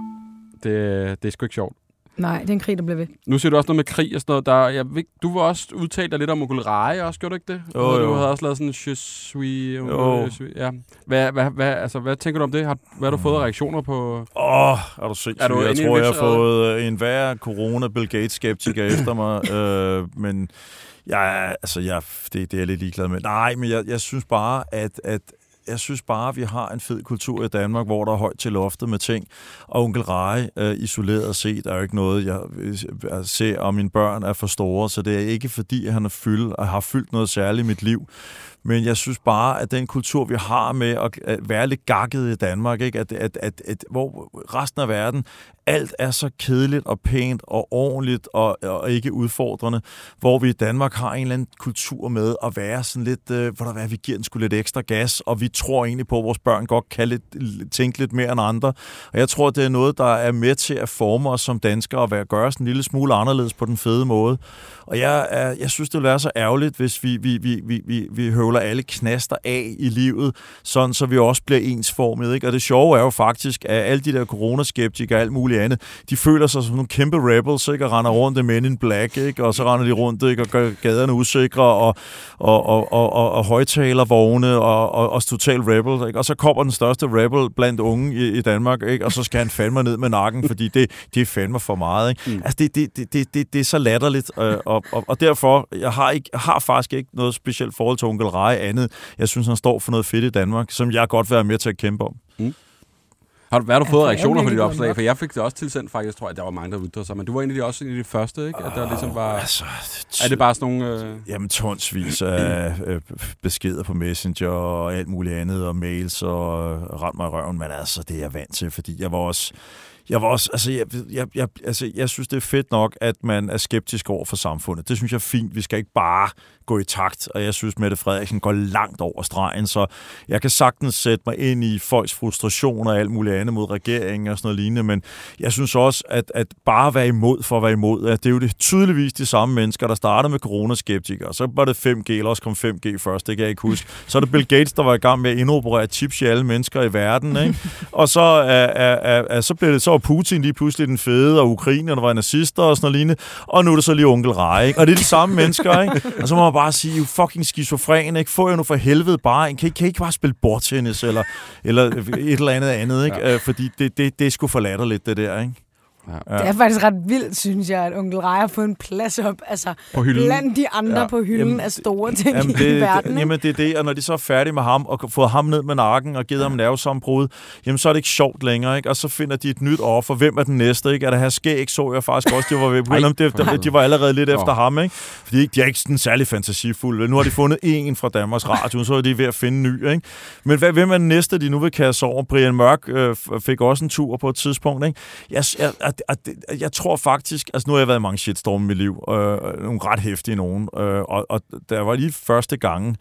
det, det er sgu ikke sjovt. Nej, det er en krig, der bliver ved. Nu siger du også noget med krig og sådan noget. Der, jeg, ved- du var også udtalt dig lidt om Onkel Reje også, gjorde du ikke det? Jo, Og Du jo. havde også lavet sådan en je suis, Jo. suis, ja. Hvad, hvad, hvad, altså, hvad tænker du om det? Har, hvad har du fået af reaktioner på? Åh, oh, er du sindssyg. Er du jeg tror, jeg har fået øh, en værre corona-Bill Gates-skeptiker [coughs] efter mig. Øh, men jeg, altså, jeg, det, det er jeg lidt ligeglad med. Nej, men jeg, jeg synes bare, at, at jeg synes bare, at vi har en fed kultur i Danmark, hvor der er højt til loftet med ting. Og onkel Rej, øh, isoleret set, er jo ikke noget, jeg, øh, jeg ser, og mine børn er for store, så det er ikke fordi, at han er fyldt, og har fyldt noget særligt i mit liv. Men jeg synes bare, at den kultur, vi har med at være lidt gakket i Danmark, ikke? At, at, at, at, hvor resten af verden, alt er så kedeligt og pænt og ordentligt og, og ikke udfordrende, hvor vi i Danmark har en eller anden kultur med at være sådan lidt, øh, hvor der er, vi giver den sgu lidt ekstra gas, og vi tror egentlig på, at vores børn godt kan lidt, tænke lidt mere end andre. Og jeg tror, det er noget, der er med til at forme os som danskere og være, gøre os en lille smule anderledes på den fede måde. Og jeg, er, jeg synes, det ville være så ærgerligt, hvis vi, vi, vi, vi, vi, vi høvler alle knaster af i livet, sådan så vi også bliver ensformet. Ikke? Og det sjove er jo faktisk, at alle de der coronaskeptikere og alt muligt andet, de føler sig som nogle kæmpe rebels, ikke? og render rundt i Men in Black, ikke? og så render de rundt ikke? og gør gaderne usikre, og, og, og, og, og, og højtalervogne, og, og, og total rebel. Ikke? Og så kommer den største rebel blandt unge i, i Danmark, ikke? og så skal han fandme ned med nakken, fordi det, det er fandme for meget. Ikke? Mm. Altså, det, det, det, det, det, det er så latterligt, øh, og, og, og derfor, jeg har, ikke, har faktisk ikke noget specielt forhold til onkel Rej andet. Jeg synes, han står for noget fedt i Danmark, som jeg godt vil være med til at kæmpe om. Har du, hvad har du fået reaktioner på dit opslag? op. For jeg fik det også tilsendt faktisk, tror jeg, der var mange, der ytrede sig. Men du var en af de, også en af de første, ikke? At der ligesom var... Altså, Er det bare sådan nogle... Øh... Jamen, tonsvis af øh, beskeder på Messenger og alt muligt andet, og mails og øh, rent mig i røven, men altså, det er jeg vant til, fordi jeg var også... Jeg var også, altså jeg, jeg, jeg, altså, jeg synes, det er fedt nok, at man er skeptisk over for samfundet. Det synes jeg er fint. Vi skal ikke bare gå i takt, og jeg synes, Mette Frederiksen går langt over stregen, så jeg kan sagtens sætte mig ind i folks frustrationer og alt muligt andet mod regeringen og sådan noget lignende, men jeg synes også, at, at bare være imod for at være imod, at det er jo det tydeligvis de samme mennesker, der startede med coronaskeptikere, så var det 5G, eller også kom 5G først, det kan jeg ikke huske. Så er det Bill Gates, der var i gang med at indoperere chips i alle mennesker i verden, ikke? [laughs] og så, er, er, er, så blev det så Putin lige pludselig den fede, og Ukrainerne var nazister og sådan noget lignende, og nu er det så lige onkel Rej, ikke? og det er de samme mennesker, ikke? og så må man bare sige, jo fucking skizofren, ikke? Få jer nu for helvede bare, en. kan, I, kan I ikke bare spille bordtennis, eller, eller et eller andet andet, ikke? Ja. fordi det, det, det er sgu for latterligt, det der, ikke? Ja. Det er faktisk ret vildt, synes jeg, at onkel Rej har fået en plads op, altså På hylden. blandt de andre Ja. ja. på hylden Jamen, af store ting Jamen i det, verden. det, jamen det er det, og når de så er færdige med ham, og fået ham ned med nakken, og givet ham nervesambrud, jamen så er det ikke sjovt længere, ikke? Og så finder de et nyt offer. Hvem er den næste, ikke? Er det her skæg, så jeg faktisk også, de var ved på. [laughs] Ej, Ej, de, de, var allerede lidt efter ham, ikke? Fordi de er ikke sådan særlig fantasifulde. Nu har de fundet en fra Danmarks Radio, så er de ved at finde en ny, ikke? Men hvad, hvem er den næste, de nu vil kaste over? Brian Mørk øh, fik også en tur på et tidspunkt, ikke? Jeg, jeg, jeg, jeg, jeg tror faktisk, altså nu har jeg været i mange shitstorme i mit liv, øh, nogle ret hæftige nogen, øh, og, og der var lige første gange,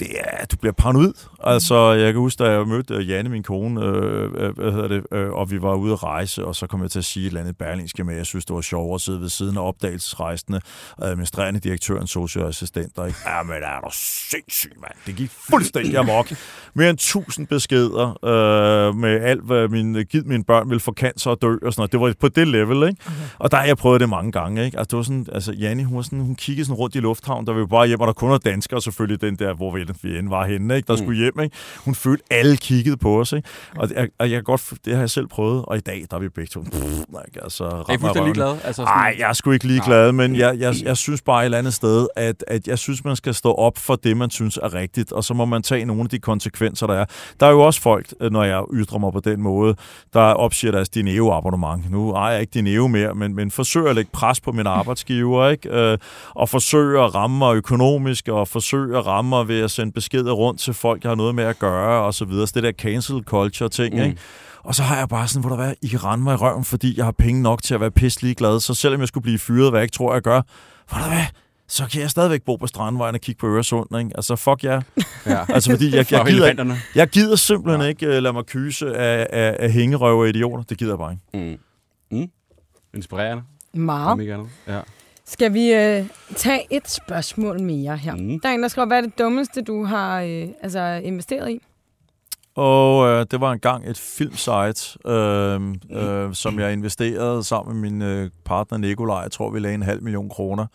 det er, du bliver paranoid. Altså, jeg kan huske, da jeg mødte øh, Janne, min kone, øh, øh, hvad hedder det, øh, og vi var ude at rejse, og så kom jeg til at sige et eller andet berlingske med, jeg synes, det var sjovere at sidde ved siden af opdagelsesrejsende, administrerende direktøren, socioassistenter. Ikke? Ja, men er du sindssyg, mand. Det gik fuldstændig amok. Mere end tusind beskeder øh, med alt, hvad min, givet mine børn ville få cancer og dø og sådan noget. Det var på det level, ikke? Okay. Og der har jeg prøvet det mange gange, ikke? Altså, det var sådan, altså, Janne, hun, var sådan, hun kiggede sådan rundt i lufthavnen, der var jo bare hjem, og der kun var danskere selvfølgelig, den der, hvor vi vi end var henne, ikke? der skulle hjem. Ikke? Hun følte, alle kiggede på os. Ikke? Og, jeg, og jeg kan godt, det har jeg selv prøvet, og i dag, der er vi begge to. Pff, nej, altså, Er I fuldstændig ligeglade? Altså, sådan- Nej, jeg er sgu ikke ligeglad, men jeg, jeg, jeg synes bare et eller andet sted, at, at jeg synes, man skal stå op for det, man synes er rigtigt, og så må man tage nogle af de konsekvenser, der er. Der er jo også folk, øh, når jeg ytrer mig på den måde, der opsiger deres Dineo-abonnement. Nu ejer jeg ikke Dineo mere, men, men forsøger at lægge pres på min arbejdsgiver, ikke? Øh, og forsøger at ramme mig økonomisk, og forsøger at ramme mig ved at sende beskeder rundt til folk, jeg har noget med at gøre, og så videre. Så det der cancel culture ting, mm. ikke? Og så har jeg bare sådan, hvor der hvad, I kan rende mig i røven, fordi jeg har penge nok til at være pisselig glad. Så selvom jeg skulle blive fyret, hvad jeg ikke tror, jeg gør, hvor der hvad, så kan jeg stadigvæk bo på Strandvejen og kigge på Øresund. Ikke? Altså, fuck jer. Ja. [laughs] Altså, fordi jeg, jeg, gider, jeg gider simpelthen ikke uh, lade mig kyse af, af, af hængerøve og idioter. Det gider jeg bare ikke. Mm. Mm. Inspirerende. Meget. Om ikke andet. Ja. Skal vi øh, tage et spørgsmål mere her? Mm. Der er en, der skriver, hvad er det dummeste, du har øh, altså, investeret i? Og øh, det var engang et filmsite, øh, øh, som jeg investerede sammen med min øh, partner Nikolaj. Jeg tror, vi lagde en halv million kroner.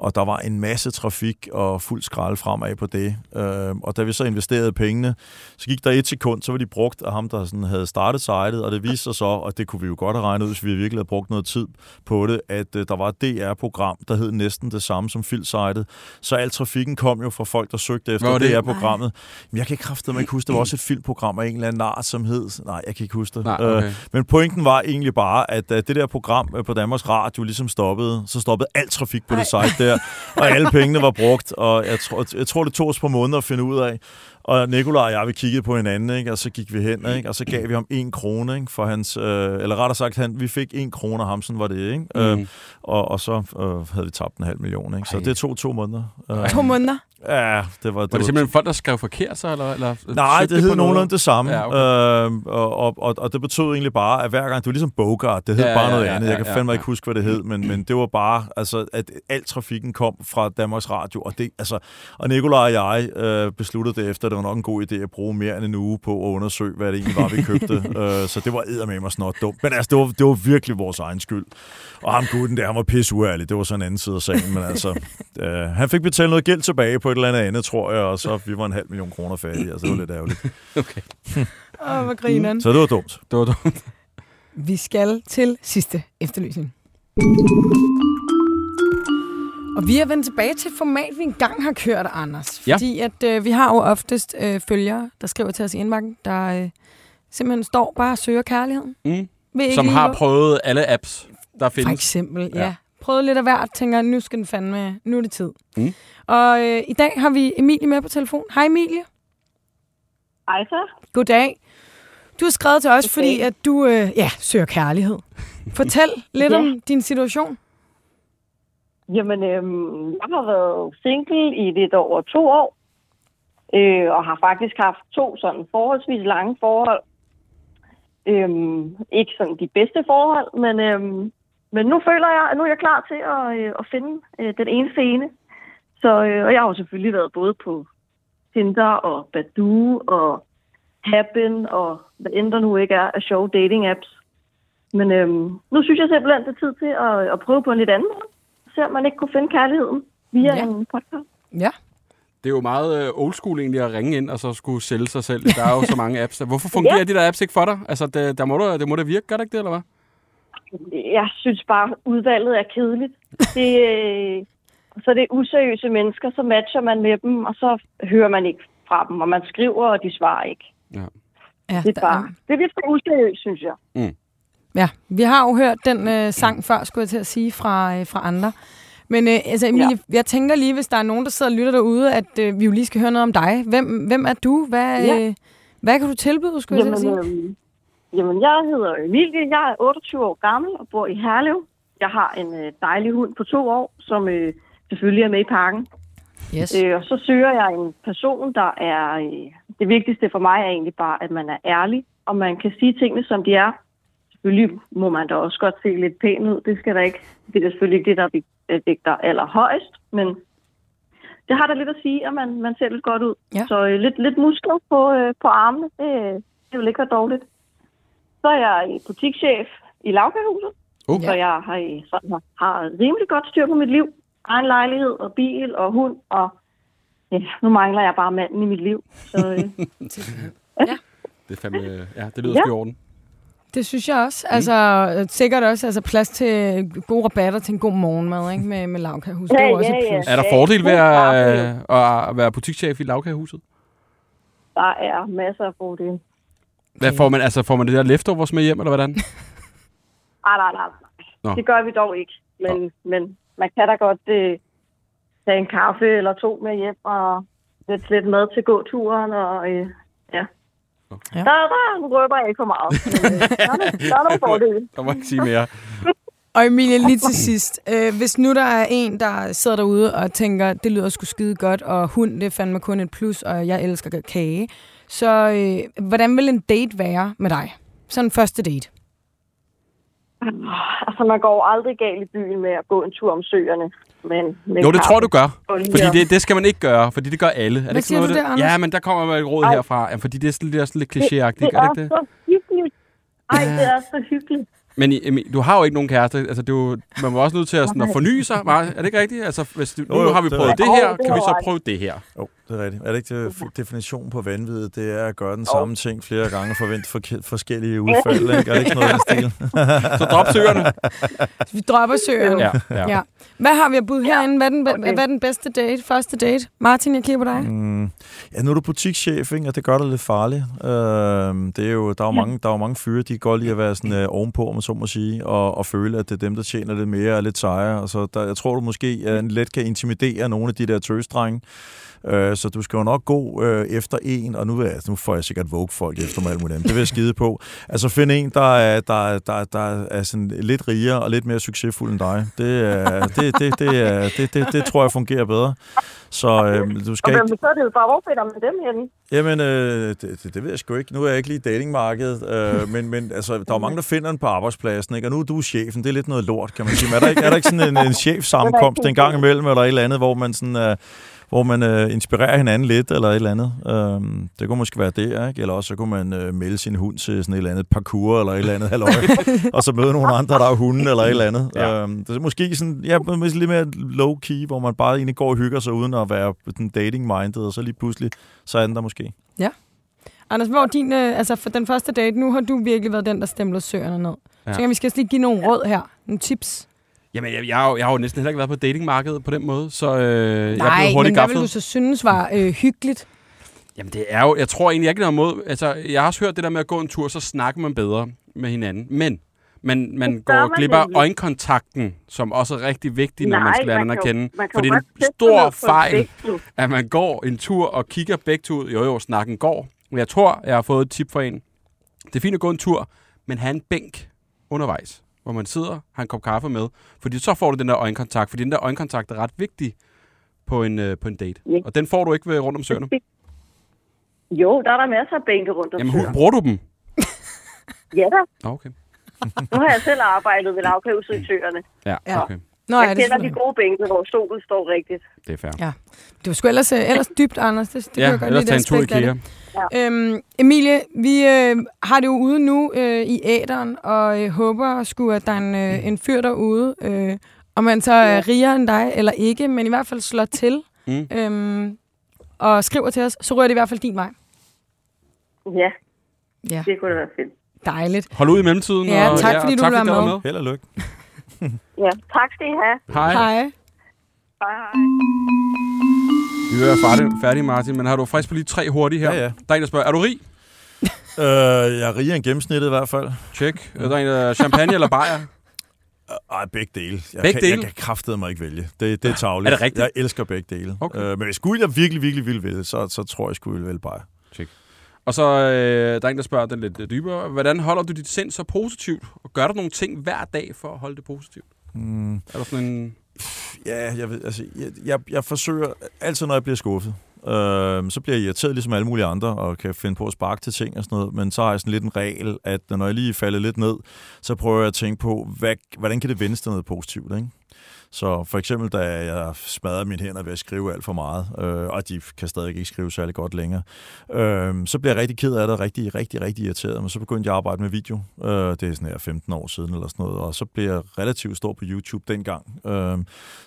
Og der var en masse trafik og fuld skrald fremad på det. Øh, og da vi så investerede pengene, så gik der et sekund, så var de brugt af ham, der sådan havde startet sitet, og det viste sig så, og det kunne vi jo godt have regnet ud, hvis vi virkelig havde brugt noget tid på det, at øh, der var et DR-program, der hed næsten det samme som filmsitet. Så al trafikken kom jo fra folk, der søgte efter? DR-programmet. Men jeg kan ikke kraftedeme ikke huske, det var også et filmprogram af en eller anden nar, som hed... Nej, jeg kan ikke huske det. Nej, okay. Øh, men pointen var egentlig bare, at da det der program øh, på Danmarks Radio ligesom stoppede, så stoppede al trafik på det site der, og alle pengene var brugt, og jeg, tror, jeg tror, det tog os på måneder at finde ud af. Og Nikolaj og jeg, vi kiggede på hinanden, ikke? og så gik vi hen, ikke? og så gav vi ham en krone ikke? for hans... Øh, eller rettere sagt, han, vi fik en krone af ham, sådan var det. Ikke? Mm. Øh, og, og så øh, havde vi tabt en halv million. Ikke? Så Ej. det tog to måneder. Øh, To måneder? ja, det var... Det Var det simpelthen folk, der skrev forkert så? Eller, eller Nej, det hed nogenlunde det samme. Ja, okay. øh, og, og, og, og det betød egentlig bare, at hver gang, det var ligesom Bogart, det hed Ja, bare ja, noget ja, andet. ja, Jeg kan ja, fandme ja. ikke huske, hvad det hed, men, men det var bare, altså, at al trafikken kom fra Danmarks Radio, og, det, altså, og Nikolaj og jeg øh, besluttede det efter, at det var nok en god idé at bruge mere end en uge på at undersøge, hvad det egentlig var, vi købte. [laughs] øh, så det var eddermame og snot dumt. Men altså, det var, det var virkelig vores egen skyld. Og ham guden der, han var pisse uærlig. Det var sådan en anden side af sagen, men altså, [laughs] øh, han fik betalt noget gæld tilbage på et eller andet andet, tror jeg, og så vi var en halv million kroner fattige. Altså, det var lidt ærgerligt. [laughs] Okay. Åh, hvor grineren. Så det var dumt. Det var dumt. Vi skal til sidste efterlysning. Og vi er vendt tilbage til et format, vi engang har kørt, Anders. Ja. Fordi at, øh, vi har jo oftest øh, følgere, der skriver til os i indbakken, der øh, simpelthen står bare og søger kærligheden. Mm. Som har hvor- prøvet alle apps, der For findes. eksempel, ja. Ja. ja. Prøvet lidt af hvert, tænker, nu skal den fandme, nu er det tid. Mm. Og øh, i dag har vi Emilie med på telefon. Hej Emilie. Ej så. Goddag. Du har skrevet til os, Goddag. fordi at du øh, ja, søger kærlighed. Fortæl lidt Ja. om din situation. Jamen, øhm, jeg har været single i lidt over to år, øh, og har faktisk haft to sådan forholdsvis lange forhold. Øhm, ikke sådan de bedste forhold, men, øhm, men nu føler jeg, at nu er jeg klar til at, øh, at finde øh, den ene scene. Så, øh, og jeg har jo selvfølgelig været både på Tinder og Badoo og Happen og hvad end der nu ikke er af sjove dating apps. Men øhm, nu synes jeg simpelthen, det er tid til at, at prøve på en lidt anden måde. Se om man ikke kunne finde kærligheden via Ja. ja. en podcast. Ja. Det er jo meget øh, old school egentlig at ringe ind og så skulle sælge sig selv. Der er jo så mange apps. Der. Hvorfor [laughs] fungerer Ja. de der apps ikke for dig? Altså, det, der må da, det må da virke, gør det ikke det, eller hvad? Jeg synes bare, udvalget er kedeligt. Det, øh, så det er useriøse mennesker, så matcher man med dem, og så hører man ikke fra dem, og man skriver, og de svarer ikke. ja Det er, bare, det er lidt for useriøst, synes jeg. Ja, vi har jo hørt den øh, sang før, skulle jeg til at sige, fra, øh, fra andre. Men øh, altså, Emilie, ja. jeg tænker lige, hvis der er nogen, der sidder og lytter derude, at øh, vi jo lige skal høre noget om dig. Hvem, hvem er du? Hvad, Ja. øh, hvad kan du tilbyde, skulle jeg til at Jamen, sige? øhm, jamen, jeg hedder Emilie. Jeg er 28 år gammel og bor i Herlev. Jeg har en øh, dejlig hund på to år, som øh, selvfølgelig er med i pakken. Yes. Øh, og så søger jeg en person, der er... Øh, det vigtigste for mig er egentlig bare, at man er ærlig, og man kan sige tingene, som de er. Selvfølgelig må man da også godt se lidt pæn ud. Det skal der ikke. Det er selvfølgelig ikke det, der vig- øh, vægter allerhøjst, men det har da lidt at sige, at man, man ser lidt godt ud. Ja. Så øh, lidt, lidt muskler på, øh, på armene, det, det vil ikke være dårligt. Så er jeg butikschef i lavkagehuset, Uh. så jeg har, sådan, har, har rimelig godt styr på mit liv. Egen lejlighed og bil og hund og ja, nu mangler jeg bare manden i mit liv. Så øh, [laughs] Det er fandme, ja, det lyder Ja. ja. i orden. Det synes jeg også. Altså, øh, sikkert også altså, plads til gode rabatter til en god morgenmad, ikke? Med, med lavkagehus. det er Ja, også ja, ja. plus. Er der Ja, fordel ved kaffe, at, at være butikschef i lavkagehuset? der er masser af fordele. Hvad får man, altså, får man det der leftovers med hjem, eller hvordan? [laughs] Nej, nej, nej. Nå. nej. Det gør vi dog ikke. Men, men man kan da godt øh, tage en kaffe eller to med hjem og lidt, lidt mad til gåturen. Og, øh, ja. Ja. Der, der røber jeg ikke for meget. [laughs] Men, øh, der, er, der er nogle fordele. Der må ikke sige mere. [laughs] Og Emilie, lige til sidst. Øh, hvis nu der er en, der sidder derude og tænker, det lyder sgu skide godt, og hund, det er fandme kun et plus, og jeg elsker kage. Så øh, hvordan vil en date være med dig? Sådan en første date. Altså, man går aldrig galt i byen med at gå en tur om søerne. Men, med Jo, det tror jeg, du gør. Fordi det, det skal man ikke gøre, fordi det gør alle. Er det Hvad ikke siger noget, du det? der, Anders? Ja, men der kommer et råd Ej. herfra. Ja, fordi det er sådan, det er sådan lidt klichéagtigt, det er er det ikke det? så hyggeligt. Ej, det er så hyggeligt. Men Emil, du har jo ikke nogen kæreste. Altså, du, man var også nødt til at, sådan, at forny sig. Var, er det ikke rigtigt? Altså, hvis du, nu har vi det er prøvet det her, det kan vi så prøve det her? Jo, det er rigtigt. Er det ikke det, definitionen på vanvid? Det er at gøre den samme ting flere gange og forvente for, forskellige udfald. Ikke? Er det ikke noget den stil? [laughs] Så drop søerne. [laughs] Vi dropper søerne. Ja, ja. Ja. Hvad har vi at byde herinde? Hvad er, den, Okay. hvad er den bedste date? Første date? Martin, jeg kigger på dig. Mm, ja, nu er du butikschef, ikke? og det gør dig lidt farligt. Øh, det er jo, der, er jo mange, der er jo mange fyre, de godt lide at være sådan, øh, ovenpå, om man så må sige, og, og føle, at det er dem, der tjener lidt mere og lidt sejere. Og så der, jeg tror, du måske øh, let kan intimidere nogle af de der tøsdrenge. Øh, så du skal jo nok gå øh, efter en, og nu, vil jeg, altså, nu får jeg sikkert vogue folk efter mig alt muligt andet. Det vil jeg skide på. Altså find en, der er, der, der, der er sådan lidt rigere og lidt mere succesfuld end dig. Det, øh, det, det, det, er, det, det, det tror jeg fungerer bedre. Så øh, du Og skal ikke... hvem så er det jo bare, hvor finder man dem henne? Jamen, øh, det, det, det ved jeg sgu ikke. Nu er jeg ikke lige datingmarkedet, øh, [laughs] men, men altså, der er mange, der finder den på arbejdspladsen, ikke? og nu er du chefen. Det er lidt noget lort, kan man sige. Men er der ikke, er der ikke sådan en, en [laughs] chefsammenkomst en gang imellem, eller et eller andet, hvor man sådan... Øh, hvor man øh, inspirerer hinanden lidt, eller et eller andet. Øhm, det kunne måske være det, ikke? Eller også så kunne man øh, melde sin hund til sådan et eller andet parkour, eller et eller andet halløj, [laughs] og så møde nogle andre, der er hunden, eller et eller andet. Ja. Øhm, det er måske sådan, ja, måske lidt mere low-key, hvor man bare egentlig går og hygger sig, uden at være sådan dating-minded, og så lige pludselig, så er den der måske. Anders, hvor din, øh, altså for den første date, nu har du virkelig været den, der stemplede søerne ned. Ja. Ja. Så kan vi skal lige give nogle råd her. Nogle tips. Jamen, jeg, jeg, har jo, jeg har jo næsten heller ikke været på datingmarkedet på den måde, så øh, jeg Nej, blevet men hurtigt hvad vil gaffet. du så synes var øh, hyggeligt? Jamen, det er jo... Jeg tror egentlig ikke noget mod... Altså, jeg har også hørt det der med at gå en tur, så snakker man bedre med hinanden. Men man, man går man glip af øjenkontakten, som også er rigtig vigtig, når man skal lære hinanden at kende. For det er en stor fejl, at man går en tur og kigger begge ud. Jo, jo, snakken går. Men jeg tror, jeg har fået et tip fra en. Det er fint at gå en tur, men have en bænk undervejs, hvor man sidder, har en kop kaffe med. Fordi så får du den der øjenkontakt, fordi den der øjenkontakt er ret vigtig på en, øh, på en date. Ja. Og den får du ikke ved rundt om søerne. Jo, der er der masser af bænke rundt om Jamen, søerne. bruger du dem? Ja da. Okay. Nu har jeg selv arbejdet ved søerne. Ja, Ja. okay. Nå, Jeg ja, det, kender er de gode bænke, hvor solen står rigtigt. Det er fair. Ja. det var sgu ellers, øh, ellers dybt, Anders. Det, det kan ja, godt ellers tage en det tur i IKEA. det. Øhm, Emilie, vi øh, har det jo ude nu øh, i æderen, og øh, håber sgu, at der er en, øh, en fyr derude, øh, om man så er rigere end dig eller ikke, men i hvert fald slår til Mm. øhm, og skriver til os, så rører det i hvert fald din vej. Ja, Ja, det kunne da være fedt. Dejligt. Hold ud i mellemtiden. Ja, og, tak, og fordi du tak, vil være gad med. Held og lykke. [laughs] Ja, tak skal I have. Hej. Hej. Hej, hej. Vi er færdige, færdige, Martin, men har du frisk på lige tre hurtige her? Ja, ja. Der er en, der spørger, er du rig? [laughs] Øh, jeg er rigere end gennemsnittet i hvert fald. Tjek. Er der en, der champagne eller bajer? Ej, begge dele. Jeg Begge kan, dele? Jeg kan kraftedeme mig ikke vælge. Det, det er tavligt. Er det rigtigt? Jeg elsker begge dele. Okay. Øh, men hvis skulle jeg virkelig, virkelig ville vælge, så, så tror jeg, jeg skulle vælge bare. Og så øh, der er en, der spørger den lidt dybere. Hvordan holder du dit sind så positivt? Og gør du nogle ting hver dag for at holde det positivt? Mm, Er der sådan en... ja, jeg, ved, altså, jeg, jeg, jeg forsøger altid, når jeg bliver skuffet. Øh, så bliver jeg irriteret ligesom alle mulige andre, og kan finde på at sparke til ting og sådan noget. Men så har jeg sådan lidt en regel, at når jeg lige falder lidt ned, så prøver jeg at tænke på, hvad, hvordan kan det vendes til noget positivt, ikke? Så for eksempel, da jeg smadrede mine hænder ved at skrive alt for meget, øh, og de kan stadig ikke skrive særlig godt længere, øh, så bliver jeg rigtig ked af det, rigtig, rigtig, rigtig irriteret. Men så begyndte jeg at arbejde med video. Øh, det er sådan her 15 år siden eller sådan noget, og så blev jeg relativt stor på YouTube dengang. Øh,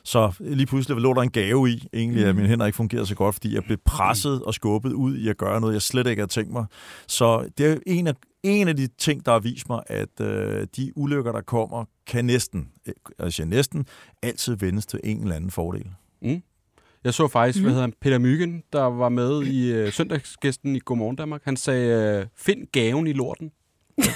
så lige pludselig lå der en gave i, egentlig, at mine hænder ikke fungerede så godt, fordi jeg blev presset og skubbet ud i at gøre noget, jeg slet ikke havde tænkt mig. Så det er en af en af de ting, der har vist mig, at øh, de ulykker, der kommer, kan næsten, øh, altså næsten, altid vendes til en eller anden fordel. Mm. Jeg så faktisk, mm. hvad hedder han, Peter Myggen, der var med i øh, søndagsgæsten i Godmorgen Danmark. Han sagde, øh, find gaven i lorten.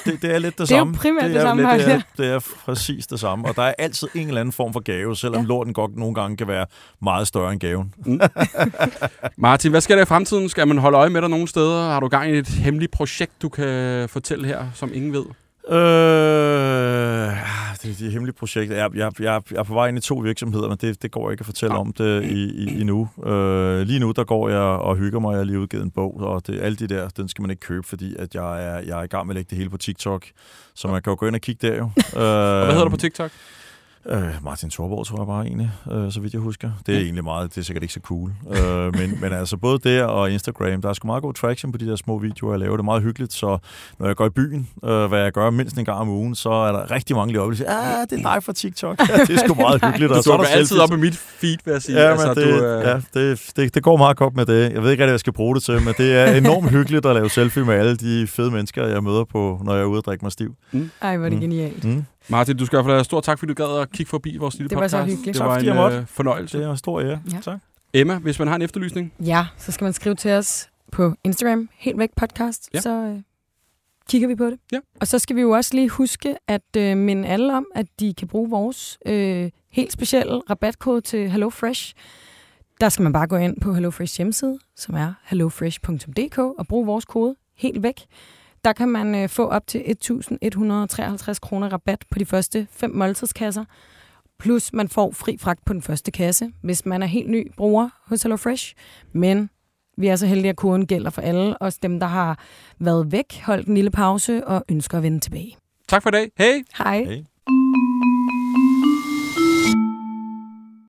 Det, det er lidt det, [laughs] Det er jo samme. primært det er samme, lidt- det, er, det er præcis det samme. Og der er altid en eller anden form for gave, selvom ja. lorten godt nogle gange kan være meget større end gaven. [laughs] Martin, hvad sker der i fremtiden? Skal man holde øje med dig nogle steder? Har du gang i et hemmeligt projekt, du kan fortælle her, som ingen ved? Øh, det er de hemmelige projekter. Jeg, jeg, jeg, jeg er på vej ind i to virksomheder, men det, det går ikke at fortælle om det i, i, endnu. Øh, lige nu, der går jeg og hygger mig. Jeg har lige udgivet en bog, og det, alle de der, den skal man ikke købe, fordi at jeg, er, jeg er i gang med at lægge det hele på TikTok. Så man kan jo gå ind og kigge der jo. Øh, [laughs] Og hvad hedder du på TikTok? Øh, Martin Thorborg, tror jeg bare egentlig, øh, så vidt jeg husker. Det er egentlig meget, det er sikkert ikke så cool. øh, men, men altså både der og Instagram, der er sgu meget god traction på de der små videoer, jeg laver. Det er meget hyggeligt, så når jeg går i byen, øh, hvad jeg gør mindst en gang om ugen, så er der rigtig mange lige oppe, der siger, ah, det er dig fra TikTok. Ja, det er sgu meget [laughs] hyggeligt. Du og så er dukker der altid op i mit feed, vil jeg sige. Ja, altså, men det, du, øh, ja det, det, det går meget godt med det. Jeg ved ikke rigtig, hvad jeg skal bruge det til, men det er enormt hyggeligt at lave selfie med alle de fede mennesker, jeg møder på, når jeg er ude og drikke mig stiv. Ej, hvor er det Mm. genialt. Mm. Martin, du skal i hvert fald have stor tak, fordi du gad at kigge forbi vores lille Det var podcast. så hyggeligt. Det Tak, var jeg en måtte. øh, fornøjelse. Det er en stor ære. Ja. Tak. Emma, hvis man har en efterlysning, Ja, så skal man skrive til os på Instagram, helt væk podcast, ja. så øh, kigger vi på det. Ja. Og så skal vi jo også lige huske at øh, minde alle om, at de kan bruge vores øh, helt specielle rabatkode til HelloFresh. Der skal man bare gå ind på HelloFresh hjemmeside, som er hellofresh.dk, og bruge vores kode helt væk. Der kan man øh, få op til 1.153 kroner rabat på de første fem måltidskasser. Plus man får fri fragt på den første kasse, hvis man er helt ny bruger hos HelloFresh. Men vi er så heldige, at koden gælder for alle, også dem, der har været væk, holdt en lille pause og ønsker at vende tilbage. tak for i dag. Hej! Hej. Hey.